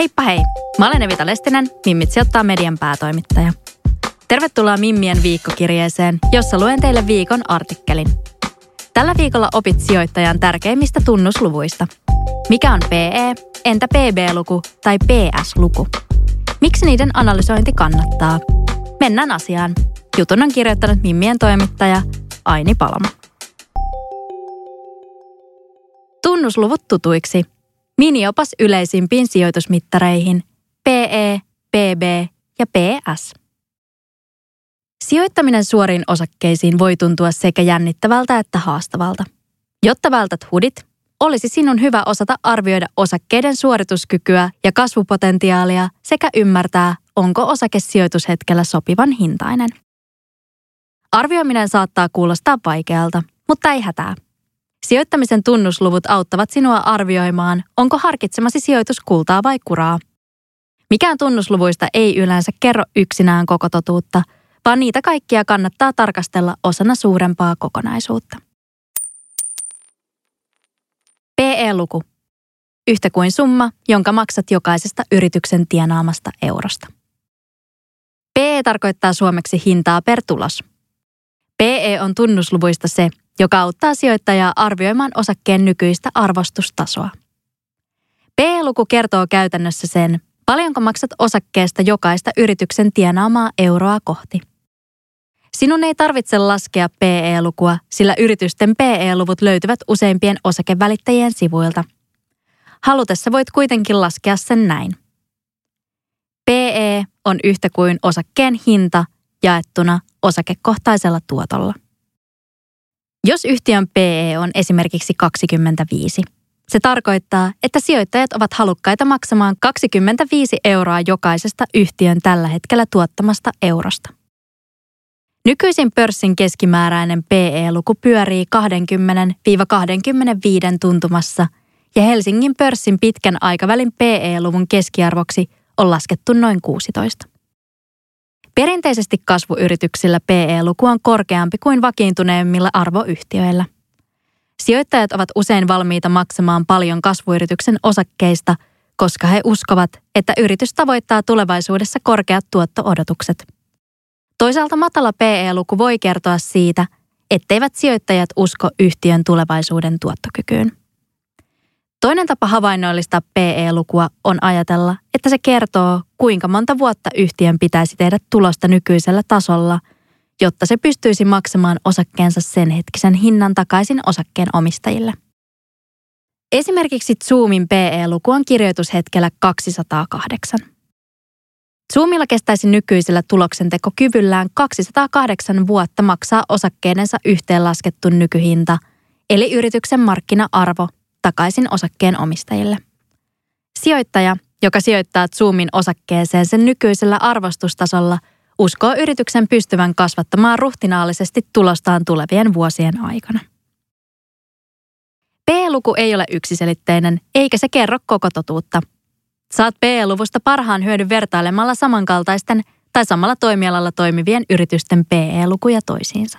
Heippa hei! Mä olen Evita Lestinen, Mimmit sijoittaa median päätoimittaja. Tervetuloa Mimmien viikkokirjeeseen, jossa luen teille viikon artikkelin. Tällä viikolla opit sijoittajan tärkeimmistä tunnusluvuista. Mikä on PE, entä PB-luku tai PS-luku? Miksi niiden analysointi kannattaa? Mennään asiaan. Jutun on kirjoittanut Mimmien toimittaja Aini Palma. Tunnusluvut tutuiksi. Miniopas yleisimpiin sijoitusmittareihin. PE, PB ja PS. Sijoittaminen suoriin osakkeisiin voi tuntua sekä jännittävältä että haastavalta. Jotta vältät hudit, olisi sinun hyvä osata arvioida osakkeiden suorituskykyä ja kasvupotentiaalia sekä ymmärtää, onko osake sijoitushetkellä sopivan hintainen. Arvioiminen saattaa kuulostaa vaikealta, mutta ei hätää. Sijoittamisen tunnusluvut auttavat sinua arvioimaan, onko harkitsemasi sijoitus kultaa vai kuraa. Mikään tunnusluvuista ei yleensä kerro yksinään koko totuutta, vaan niitä kaikkia kannattaa tarkastella osana suurempaa kokonaisuutta. PE-luku. Yhtä kuin summa, jonka maksat jokaisesta yrityksen tienaamasta eurosta. PE tarkoittaa suomeksi hintaa per tulos. PE on tunnusluvuista se, joka auttaa sijoittajaa arvioimaan osakkeen nykyistä arvostustasoa. PE-luku kertoo käytännössä sen, paljonko maksat osakkeesta jokaista yrityksen tienaamaa euroa kohti. Sinun ei tarvitse laskea PE-lukua, sillä yritysten PE-luvut löytyvät useimpien osakevälittäjien sivuilta. Halutessa voit kuitenkin laskea sen näin. PE on yhtä kuin osakkeen hinta jaettuna osakekohtaisella tuotolla. Jos yhtiön PE on esimerkiksi 25, se tarkoittaa, että sijoittajat ovat halukkaita maksamaan 25 euroa jokaisesta yhtiön tällä hetkellä tuottamasta eurosta. Nykyisin pörssin keskimääräinen PE-luku pyörii 20-25 tuntumassa ja Helsingin pörssin pitkän aikavälin PE-luvun keskiarvoksi on laskettu noin 16. Perinteisesti kasvuyrityksillä PE-luku on korkeampi kuin vakiintuneemmilla arvoyhtiöillä. Sijoittajat ovat usein valmiita maksamaan paljon kasvuyrityksen osakkeista, koska he uskovat, että yritys tavoittaa tulevaisuudessa korkeat tuotto-odotukset. Toisaalta matala PE-luku voi kertoa siitä, etteivät sijoittajat usko yhtiön tulevaisuuden tuottokykyyn. Toinen tapa havainnollistaa PE-lukua on ajatella, että se kertoo, kuinka monta vuotta yhtiön pitäisi tehdä tulosta nykyisellä tasolla, jotta se pystyisi maksamaan osakkeensa sen hetkisen hinnan takaisin osakkeen omistajille. Esimerkiksi Zoomin PE-luku on kirjoitushetkellä 208. Zoomilla kestäisi nykyisellä tuloksentekokyvyllään 208 vuotta maksaa osakkeidensa yhteenlaskettu nykyhinta, eli yrityksen markkina-arvo, takaisin osakkeen omistajille. Sijoittaja, joka sijoittaa Zoomin osakkeeseen sen nykyisellä arvostustasolla, uskoo yrityksen pystyvän kasvattamaan ruhtinaallisesti tulostaan tulevien vuosien aikana. P-luku ei ole yksiselitteinen, eikä se kerro koko totuutta – Saat PE-luvusta parhaan hyödyn vertailemalla samankaltaisten tai samalla toimialalla toimivien yritysten PE-lukuja toisiinsa.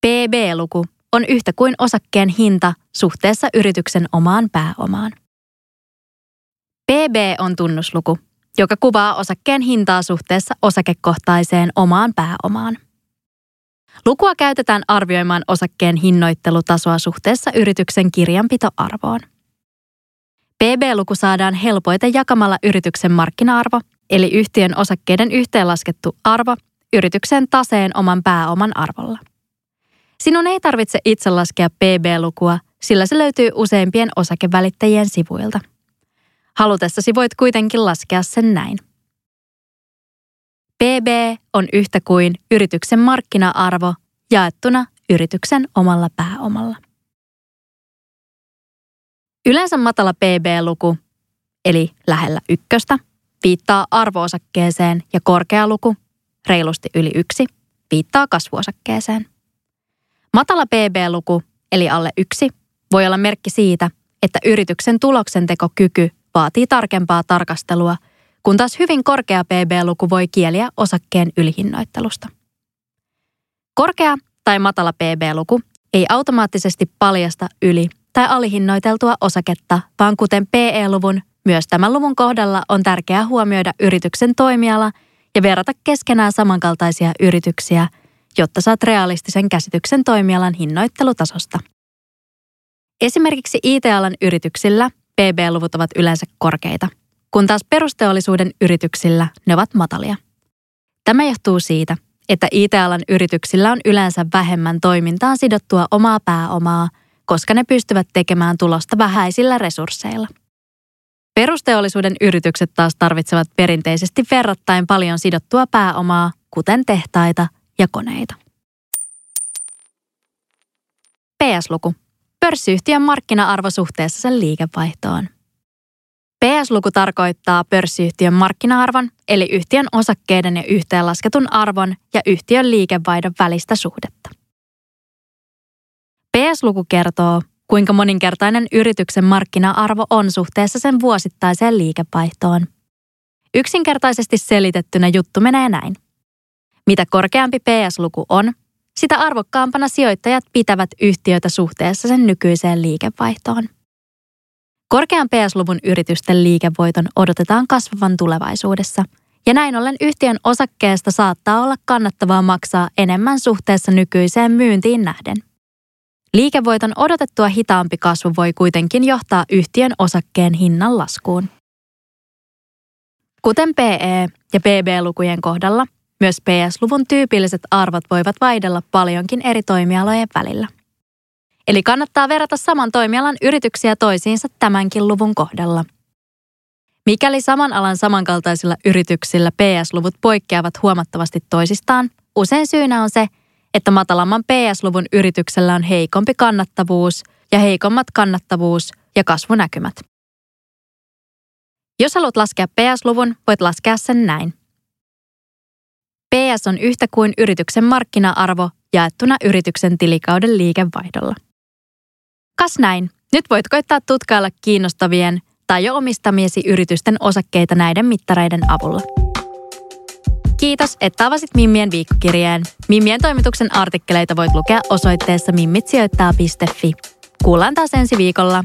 PB-luku on yhtä kuin osakkeen hinta suhteessa yrityksen omaan pääomaan. PB on tunnusluku, joka kuvaa osakkeen hintaa suhteessa osakekohtaiseen omaan pääomaan. Lukua käytetään arvioimaan osakkeen hinnoittelutasoa suhteessa yrityksen kirjanpitoarvoon. PB-luku saadaan helpoiten jakamalla yrityksen markkina-arvo, eli yhtiön osakkeiden yhteenlaskettu arvo, yrityksen taseen oman pääoman arvolla. Sinun ei tarvitse itse laskea PB-lukua, sillä se löytyy useimpien osakevälittäjien sivuilta. Halutessasi voit kuitenkin laskea sen näin. PB on yhtä kuin yrityksen markkina-arvo jaettuna yrityksen omalla pääomalla. Yleensä matala PB-luku, eli lähellä ykköstä, viittaa arvoosakkeeseen ja korkea luku, reilusti yli yksi, viittaa kasvuosakkeeseen. Matala PB-luku, eli alle yksi, voi olla merkki siitä, että yrityksen tuloksentekokyky vaatii tarkempaa tarkastelua, kun taas hyvin korkea PB-luku voi kieliä osakkeen ylihinnoittelusta. Korkea tai matala PB-luku ei automaattisesti paljasta yli- tai alihinnoiteltua osaketta, vaan kuten PE-luvun, myös tämän luvun kohdalla on tärkeää huomioida yrityksen toimiala ja verrata keskenään samankaltaisia yrityksiä, jotta saat realistisen käsityksen toimialan hinnoittelutasosta. Esimerkiksi IT-alan yrityksillä PB-luvut ovat yleensä korkeita, kun taas perusteollisuuden yrityksillä ne ovat matalia. Tämä johtuu siitä, että IT-alan yrityksillä on yleensä vähemmän toimintaan sidottua omaa pääomaa, koska ne pystyvät tekemään tulosta vähäisillä resursseilla. Perusteollisuuden yritykset taas tarvitsevat perinteisesti verrattain paljon sidottua pääomaa, kuten tehtaita ja koneita. PS-luku. Pörssiyhtiön markkina-arvo suhteessa sen liikevaihtoon. PS-luku tarkoittaa pörssiyhtiön markkina-arvon, eli yhtiön osakkeiden ja yhteenlasketun arvon ja yhtiön liikevaihdon välistä suhdetta. PS-luku kertoo, kuinka moninkertainen yrityksen markkina-arvo on suhteessa sen vuosittaiseen liikevaihtoon. Yksinkertaisesti selitettynä juttu menee näin. Mitä korkeampi PS-luku on, sitä arvokkaampana sijoittajat pitävät yhtiötä suhteessa sen nykyiseen liikevaihtoon. Korkean PS-luvun yritysten liikevoiton odotetaan kasvavan tulevaisuudessa, ja näin ollen yhtiön osakkeesta saattaa olla kannattavaa maksaa enemmän suhteessa nykyiseen myyntiin nähden. Liikevoiton odotettua hitaampi kasvu voi kuitenkin johtaa yhtiön osakkeen hinnan laskuun. Kuten PE- ja PB-lukujen kohdalla, myös PS-luvun tyypilliset arvot voivat vaihdella paljonkin eri toimialojen välillä. Eli kannattaa verrata saman toimialan yrityksiä toisiinsa tämänkin luvun kohdalla. Mikäli saman alan samankaltaisilla yrityksillä PS-luvut poikkeavat huomattavasti toisistaan, usein syynä on se, että matalamman PS-luvun yrityksellä on heikompi kannattavuus ja heikommat kannattavuus ja kasvunäkymät. Jos haluat laskea PS-luvun, voit laskea sen näin. PS on yhtä kuin yrityksen markkina-arvo jaettuna yrityksen tilikauden liikevaihdolla. Kas näin, nyt voit koittaa tutkailla kiinnostavien tai jo omistamiesi yritysten osakkeita näiden mittareiden avulla. Kiitos, että avasit Mimmien viikkokirjeen. Mimmien toimituksen artikkeleita voit lukea osoitteessa mimmitsijoittaa.fi. Kuullaan taas ensi viikolla.